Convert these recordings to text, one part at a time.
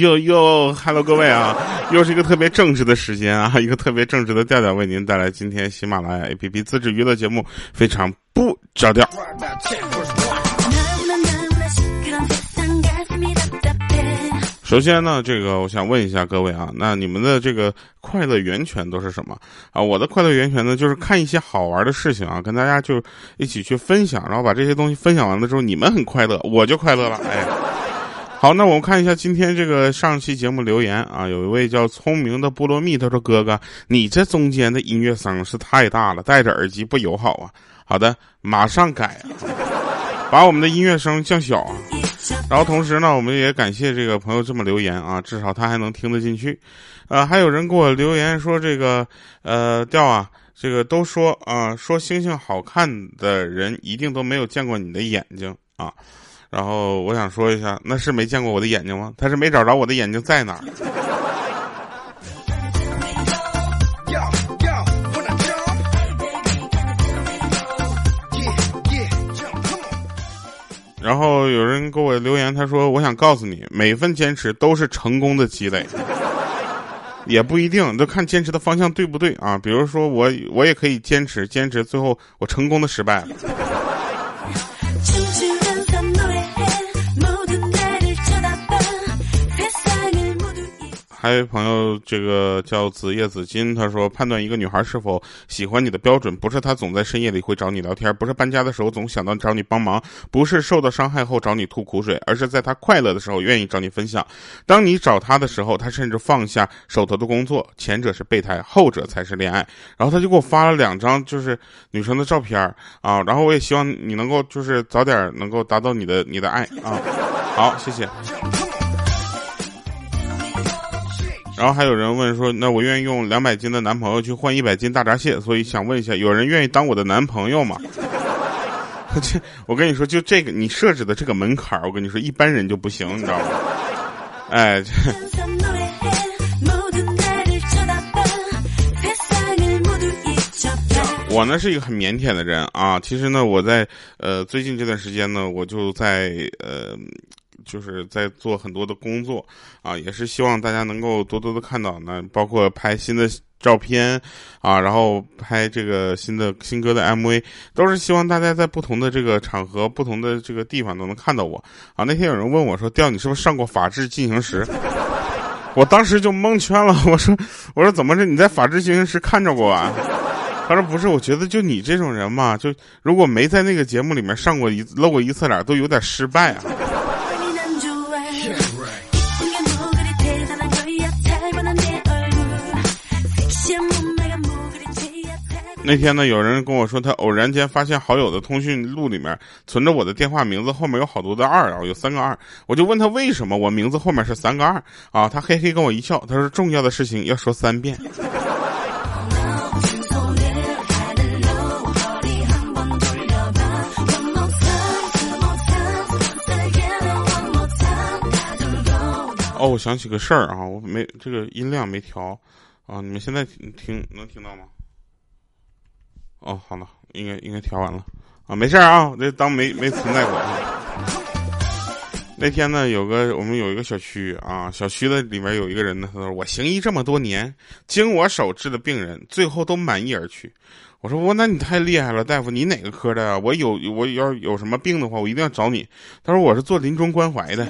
又又哈喽各位啊，又是一个特别正直的时间啊，一个特别正直的调调为您带来今天喜马拉雅 APP 自制娱乐节目，非常不着调。首先呢，这个我想问一下各位啊，那你们的这个快乐源泉都是什么啊？我的快乐源泉呢，就是看一些好玩的事情啊，跟大家就一起去分享，然后把这些东西分享完了之后，你们很快乐，我就快乐了。哎，好，那我们看一下今天这个上期节目留言啊，有一位叫聪明的菠萝蜜，他说：“哥哥，你这中间的音乐声是太大了，戴着耳机不友好啊。”好的，马上改，把我们的音乐声降小啊。然后同时呢，我们也感谢这个朋友这么留言啊，至少他还能听得进去。呃，还有人给我留言说这个呃调啊，这个都说啊，说星星好看的人一定都没有见过你的眼睛啊。然后我想说一下，那是没见过我的眼睛吗？他是没找着我的眼睛在哪儿。然后有人给我留言，他说：“我想告诉你，每份坚持都是成功的积累，也不一定，就看坚持的方向对不对啊。比如说我，我也可以坚持，坚持最后我成功的失败了。”还有朋友，这个叫子叶子金，他说判断一个女孩是否喜欢你的标准，不是她总在深夜里会找你聊天，不是搬家的时候总想到找你帮忙，不是受到伤害后找你吐苦水，而是在她快乐的时候愿意找你分享。当你找她的时候，她甚至放下手头的工作。前者是备胎，后者才是恋爱。然后他就给我发了两张就是女生的照片啊，然后我也希望你能够就是早点能够达到你的你的爱啊。好，谢谢。然后还有人问说：“那我愿意用两百斤的男朋友去换一百斤大闸蟹，所以想问一下，有人愿意当我的男朋友吗？” 这我跟你说，就这个你设置的这个门槛我跟你说，一般人就不行，你知道吗？哎，我呢是一个很腼腆的人啊。其实呢，我在呃最近这段时间呢，我就在呃。就是在做很多的工作啊，也是希望大家能够多多的看到呢，包括拍新的照片啊，然后拍这个新的新歌的 MV，都是希望大家在不同的这个场合、不同的这个地方都能看到我啊。那天有人问我说：“调，你是不是上过《法制进行时》？”我当时就蒙圈了，我说：“我说怎么着？你在《法制进行时》看着过啊？” 他说：“不是，我觉得就你这种人嘛，就如果没在那个节目里面上过一露过一次脸，都有点失败啊。”那天呢，有人跟我说，他偶然间发现好友的通讯录里面存着我的电话名字，后面有好多的二啊，有三个二。我就问他为什么我名字后面是三个二啊？他嘿嘿跟我一笑，他说重要的事情要说三遍。哦，我想起个事儿啊，我没这个音量没调啊，你们现在听能听到吗？哦，好了，应该应该调完了，啊，没事啊，这当没没存在过。那天呢，有个我们有一个小区啊，小区的里面有一个人呢，他说我行医这么多年，经我手治的病人最后都满意而去。我说我那你太厉害了，大夫，你哪个科的啊？我有我要有什么病的话，我一定要找你。他说我是做临终关怀的。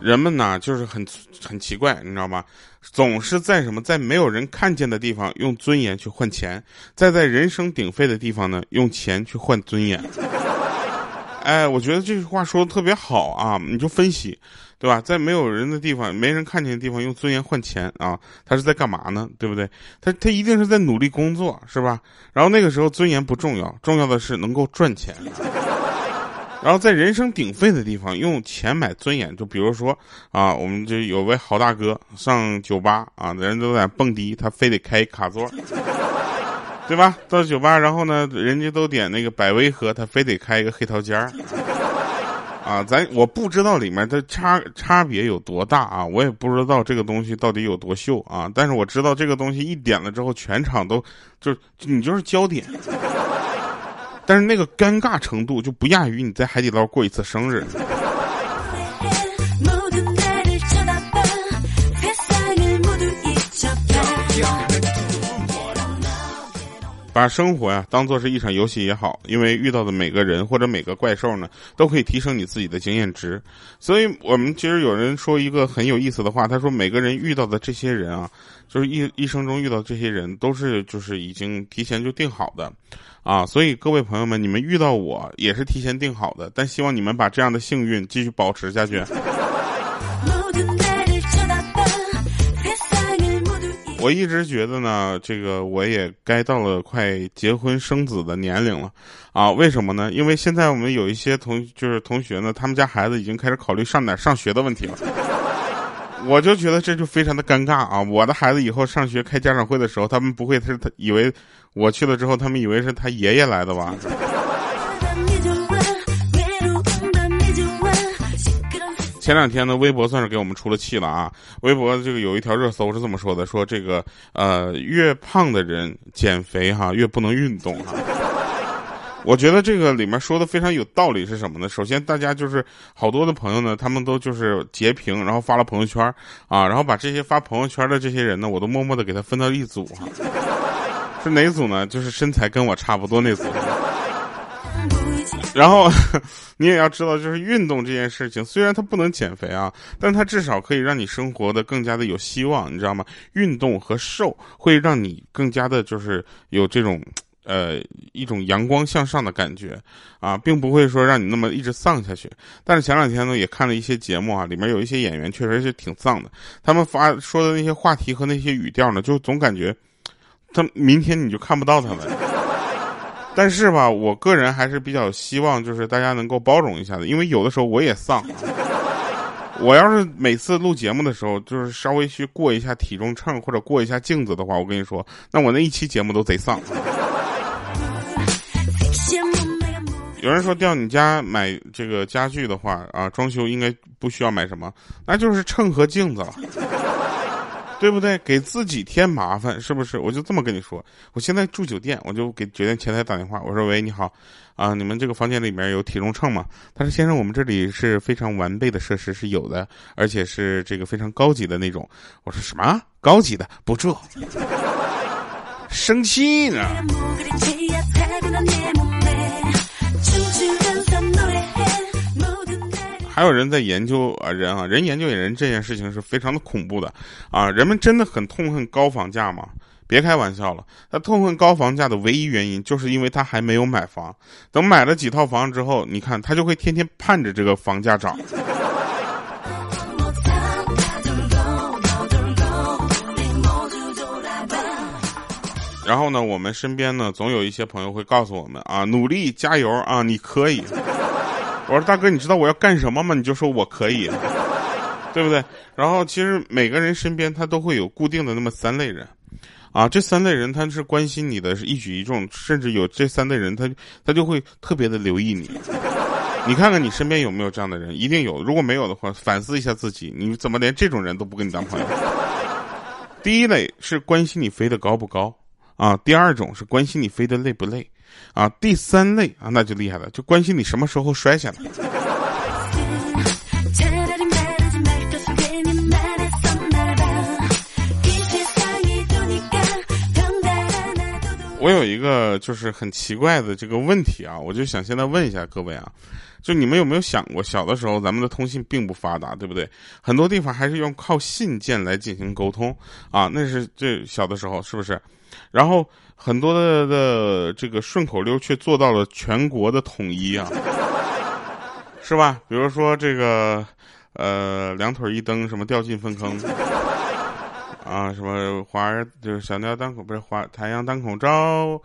人们呢，就是很很奇怪，你知道吗？总是在什么在没有人看见的地方用尊严去换钱，再在人声鼎沸的地方呢用钱去换尊严。哎，我觉得这句话说的特别好啊！你就分析，对吧？在没有人的地方、没人看见的地方用尊严换钱啊，他是在干嘛呢？对不对？他他一定是在努力工作，是吧？然后那个时候尊严不重要，重要的是能够赚钱。然后在人声鼎沸的地方用钱买尊严，就比如说啊，我们这有位豪大哥上酒吧啊，人都在蹦迪，他非得开卡座，对吧？到酒吧，然后呢，人家都点那个百威喝，他非得开一个黑桃尖儿，啊，咱我不知道里面的差差别有多大啊，我也不知道这个东西到底有多秀啊，但是我知道这个东西一点了之后，全场都就你就是焦点。但是那个尴尬程度就不亚于你在海底捞过一次生日。把生活呀当做是一场游戏也好，因为遇到的每个人或者每个怪兽呢，都可以提升你自己的经验值。所以，我们其实有人说一个很有意思的话，他说每个人遇到的这些人啊，就是一一生中遇到这些人都是就是已经提前就定好的，啊，所以各位朋友们，你们遇到我也是提前定好的，但希望你们把这样的幸运继续保持下去。我一直觉得呢，这个我也该到了快结婚生子的年龄了，啊，为什么呢？因为现在我们有一些同就是同学呢，他们家孩子已经开始考虑上哪上学的问题了，我就觉得这就非常的尴尬啊！我的孩子以后上学开家长会的时候，他们不会是他以为我去了之后，他们以为是他爷爷来的吧？前两天呢，微博算是给我们出了气了啊！微博这个有一条热搜是这么说的：说这个呃，越胖的人减肥哈，越不能运动哈。我觉得这个里面说的非常有道理，是什么呢？首先，大家就是好多的朋友呢，他们都就是截屏，然后发了朋友圈啊，然后把这些发朋友圈的这些人呢，我都默默的给他分到一组哈。是哪组呢？就是身材跟我差不多那组。然后，你也要知道，就是运动这件事情，虽然它不能减肥啊，但它至少可以让你生活的更加的有希望，你知道吗？运动和瘦会让你更加的，就是有这种，呃，一种阳光向上的感觉啊，并不会说让你那么一直丧下去。但是前两天呢，也看了一些节目啊，里面有一些演员确实是挺丧的，他们发说的那些话题和那些语调呢，就总感觉，他明天你就看不到他们。但是吧，我个人还是比较希望，就是大家能够包容一下的，因为有的时候我也丧。我要是每次录节目的时候，就是稍微去过一下体重秤或者过一下镜子的话，我跟你说，那我那一期节目都贼丧。有人说，调你家买这个家具的话啊，装修应该不需要买什么，那就是秤和镜子了。对不对？给自己添麻烦是不是？我就这么跟你说，我现在住酒店，我就给酒店前台打电话，我说：“喂，你好，啊，你们这个房间里面有体重秤吗？”他说：“先生，我们这里是非常完备的设施是有的，而且是这个非常高级的那种。”我说：“什么高级的？不住，生气呢。”还有人在研究啊，人啊，人研究人这件事情是非常的恐怖的，啊，人们真的很痛恨高房价吗？别开玩笑了，他痛恨高房价的唯一原因就是因为他还没有买房，等买了几套房之后，你看他就会天天盼着这个房价涨。然后呢，我们身边呢，总有一些朋友会告诉我们啊，努力加油啊，你可以。我说大哥，你知道我要干什么吗？你就说我可以，对不对？然后其实每个人身边他都会有固定的那么三类人，啊，这三类人他是关心你的一举一动，甚至有这三类人他他就会特别的留意你。你看看你身边有没有这样的人？一定有。如果没有的话，反思一下自己，你怎么连这种人都不跟你当朋友？第一类是关心你飞得高不高啊，第二种是关心你飞得累不累。啊，第三类啊，那就厉害了，就关心你什么时候摔下来。我有一个就是很奇怪的这个问题啊，我就想现在问一下各位啊，就你们有没有想过，小的时候咱们的通信并不发达，对不对？很多地方还是用靠信件来进行沟通啊，那是这小的时候是不是？然后。很多的的这个顺口溜却做到了全国的统一啊，是吧？比如说这个，呃，两腿一蹬，什么掉进粪坑，啊，什么华儿就是小鸟当口不是华太阳当空照，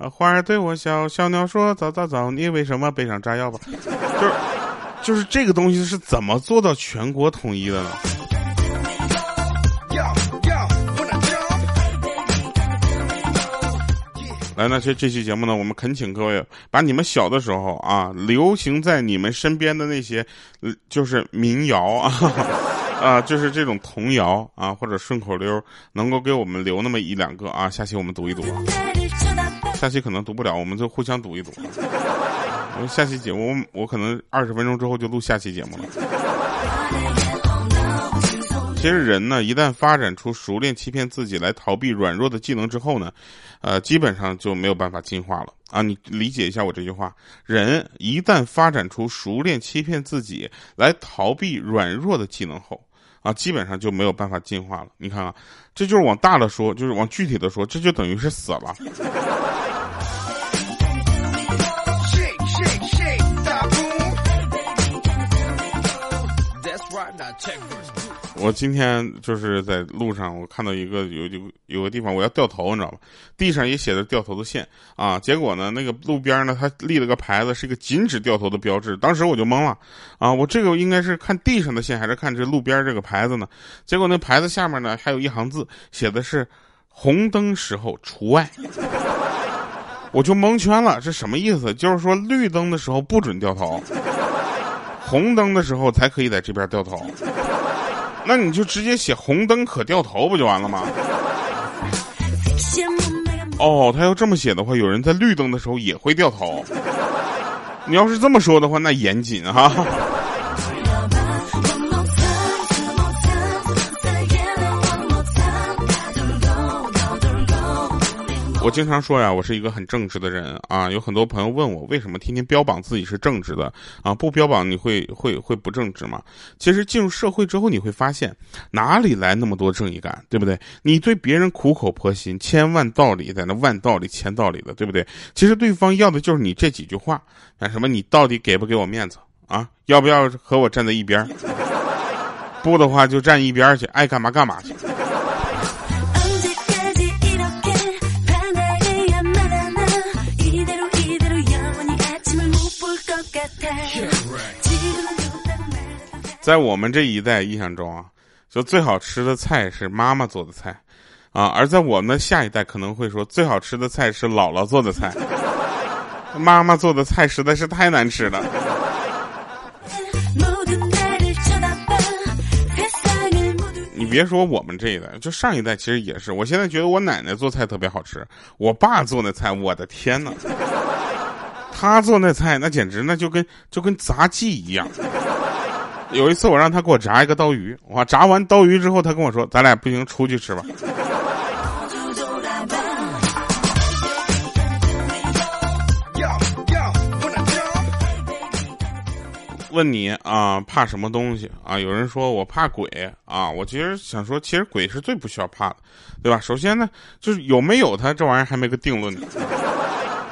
啊，花儿对我笑，小鸟说早早早，你为什么背上炸药吧？就是就是这个东西是怎么做到全国统一的呢？来，那这这期节目呢，我们恳请各位把你们小的时候啊，流行在你们身边的那些，就是民谣啊，啊，就是这种童谣啊，或者顺口溜，能够给我们留那么一两个啊，下期我们读一读。下期可能读不了，我们就互相读一读。我下期节目我我可能二十分钟之后就录下期节目了。其实人呢，一旦发展出熟练欺骗自己来逃避软弱的技能之后呢，呃，基本上就没有办法进化了啊！你理解一下我这句话：人一旦发展出熟练欺骗自己来逃避软弱的技能后，啊，基本上就没有办法进化了。你看啊，这就是往大了说，就是往具体的说，这就等于是死了。我今天就是在路上，我看到一个有有有个地方我要掉头，你知道吧？地上也写着掉头的线啊。结果呢，那个路边呢，它立了个牌子，是一个禁止掉头的标志。当时我就懵了啊！我这个应该是看地上的线，还是看这路边这个牌子呢？结果那牌子下面呢，还有一行字，写的是“红灯时候除外”。我就蒙圈了，这什么意思？就是说绿灯的时候不准掉头，红灯的时候才可以在这边掉头。那你就直接写红灯可掉头不就完了吗？哦，他要这么写的话，有人在绿灯的时候也会掉头。你要是这么说的话，那严谨哈。我经常说呀，我是一个很正直的人啊。有很多朋友问我，为什么天天标榜自己是正直的啊？不标榜你会会会不正直吗？其实进入社会之后，你会发现哪里来那么多正义感，对不对？你对别人苦口婆心，千万道理在那万道理千道理的，对不对？其实对方要的就是你这几句话，啊什么？你到底给不给我面子啊？要不要和我站在一边？不的话就站一边去，爱干嘛干嘛去。在我们这一代印象中啊，就最好吃的菜是妈妈做的菜，啊，而在我们的下一代可能会说最好吃的菜是姥姥做的菜，妈妈做的菜实在是太难吃了。你别说我们这一代，就上一代其实也是。我现在觉得我奶奶做菜特别好吃，我爸做那菜，我的天哪，他做那菜那简直那就跟就跟杂技一样。有一次，我让他给我炸一个刀鱼，哇！炸完刀鱼之后，他跟我说：“咱俩不行，出去吃吧。”问你啊，怕什么东西啊？有人说我怕鬼啊，我其实想说，其实鬼是最不需要怕的，对吧？首先呢，就是有没有他这玩意儿还没个定论呢。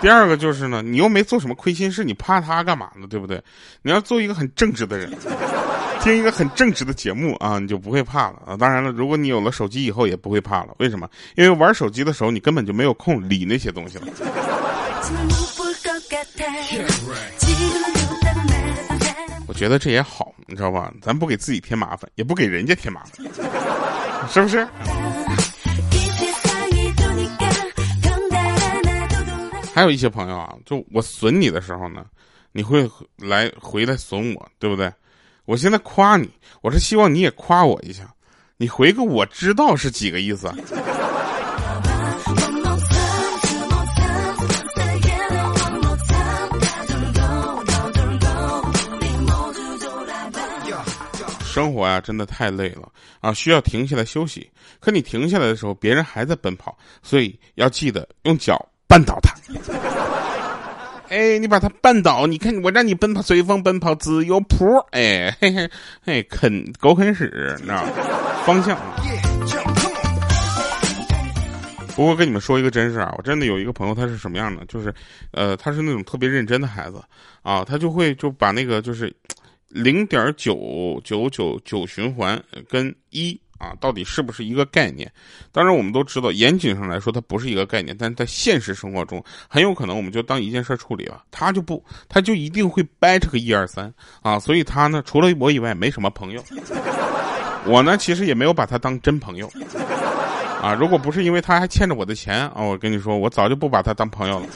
第二个就是呢，你又没做什么亏心事，你怕他干嘛呢？对不对？你要做一个很正直的人。听一个很正直的节目啊，你就不会怕了啊！当然了，如果你有了手机以后也不会怕了。为什么？因为玩手机的时候你根本就没有空理那些东西了。我觉得这也好，你知道吧？咱不给自己添麻烦，也不给人家添麻烦，是不是？还有一些朋友啊，就我损你的时候呢，你会来回来损我，对不对？我现在夸你，我是希望你也夸我一下，你回个我知道是几个意思？生活呀，真的太累了啊，需要停下来休息。可你停下来的时候，别人还在奔跑，所以要记得用脚绊倒他。哎，你把他绊倒，你看我让你奔跑随风奔跑自由谱，哎嘿嘿哎，啃狗啃屎，你知道吗方向。不过跟你们说一个真事啊，我真的有一个朋友，他是什么样的？就是，呃，他是那种特别认真的孩子啊，他就会就把那个就是零点九九九九循环跟一。啊，到底是不是一个概念？当然，我们都知道，严谨上来说，它不是一个概念。但是在现实生活中，很有可能我们就当一件事处理了。他就不，他就一定会掰扯个一二三啊。所以他呢，除了我以外，没什么朋友。我呢，其实也没有把他当真朋友啊。如果不是因为他还欠着我的钱啊，我跟你说，我早就不把他当朋友了。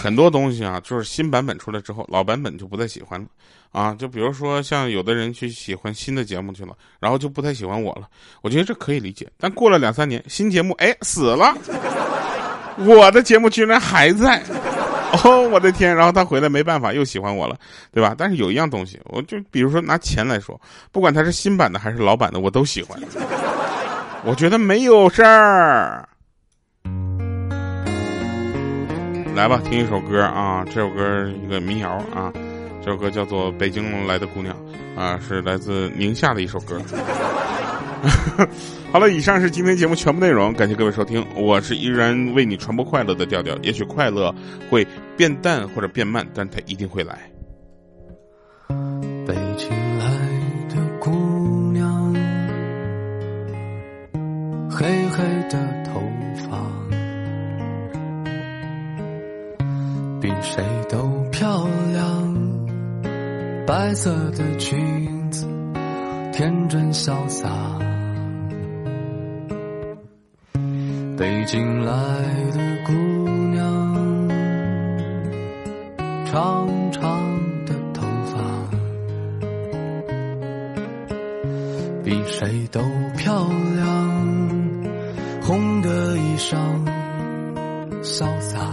很多东西啊，就是新版本出来之后，老版本就不再喜欢了啊。就比如说像有的人去喜欢新的节目去了，然后就不太喜欢我了。我觉得这可以理解。但过了两三年，新节目哎死了，我的节目居然还在。哦，我的天！然后他回来没办法，又喜欢我了，对吧？但是有一样东西，我就比如说拿钱来说，不管它是新版的还是老版的，我都喜欢。我觉得没有事儿。来吧，听一首歌啊，这首歌一个民谣啊，这首歌叫做《北京来的姑娘》啊，是来自宁夏的一首歌。好了，以上是今天节目全部内容，感谢各位收听。我是依然为你传播快乐的调调，也许快乐会变淡或者变慢，但它一定会来。北京来的姑娘，黑黑的头谁都漂亮，白色的裙子，天真潇洒。北京来的姑娘，长长的头发，比谁都漂亮。红的衣裳，潇洒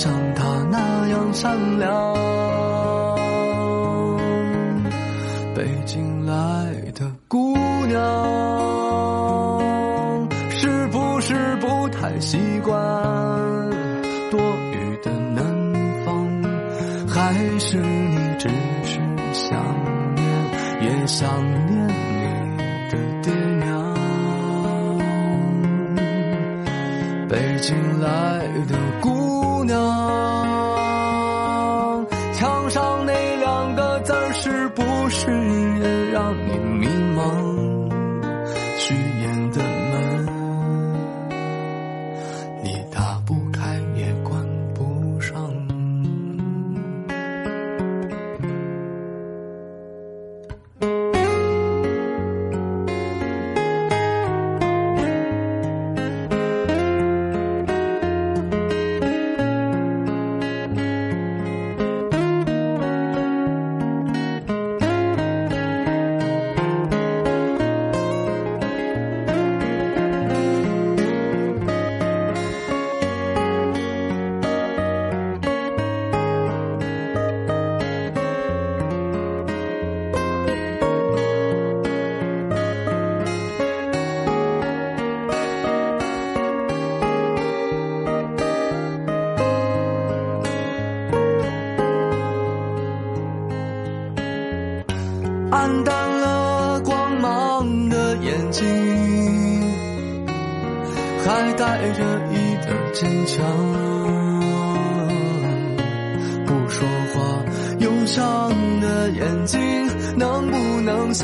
像他那样善良。你迷茫？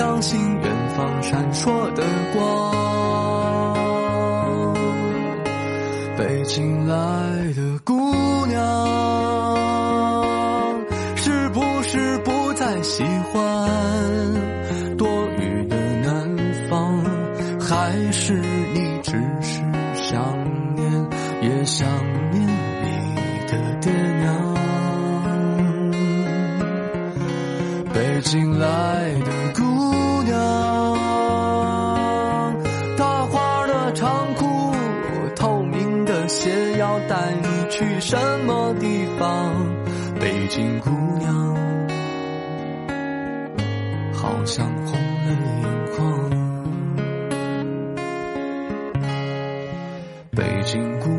相信远方闪烁的光？北京来的姑娘，是不是不再喜欢去什么地方？北京姑娘，好像红了眼眶。北京姑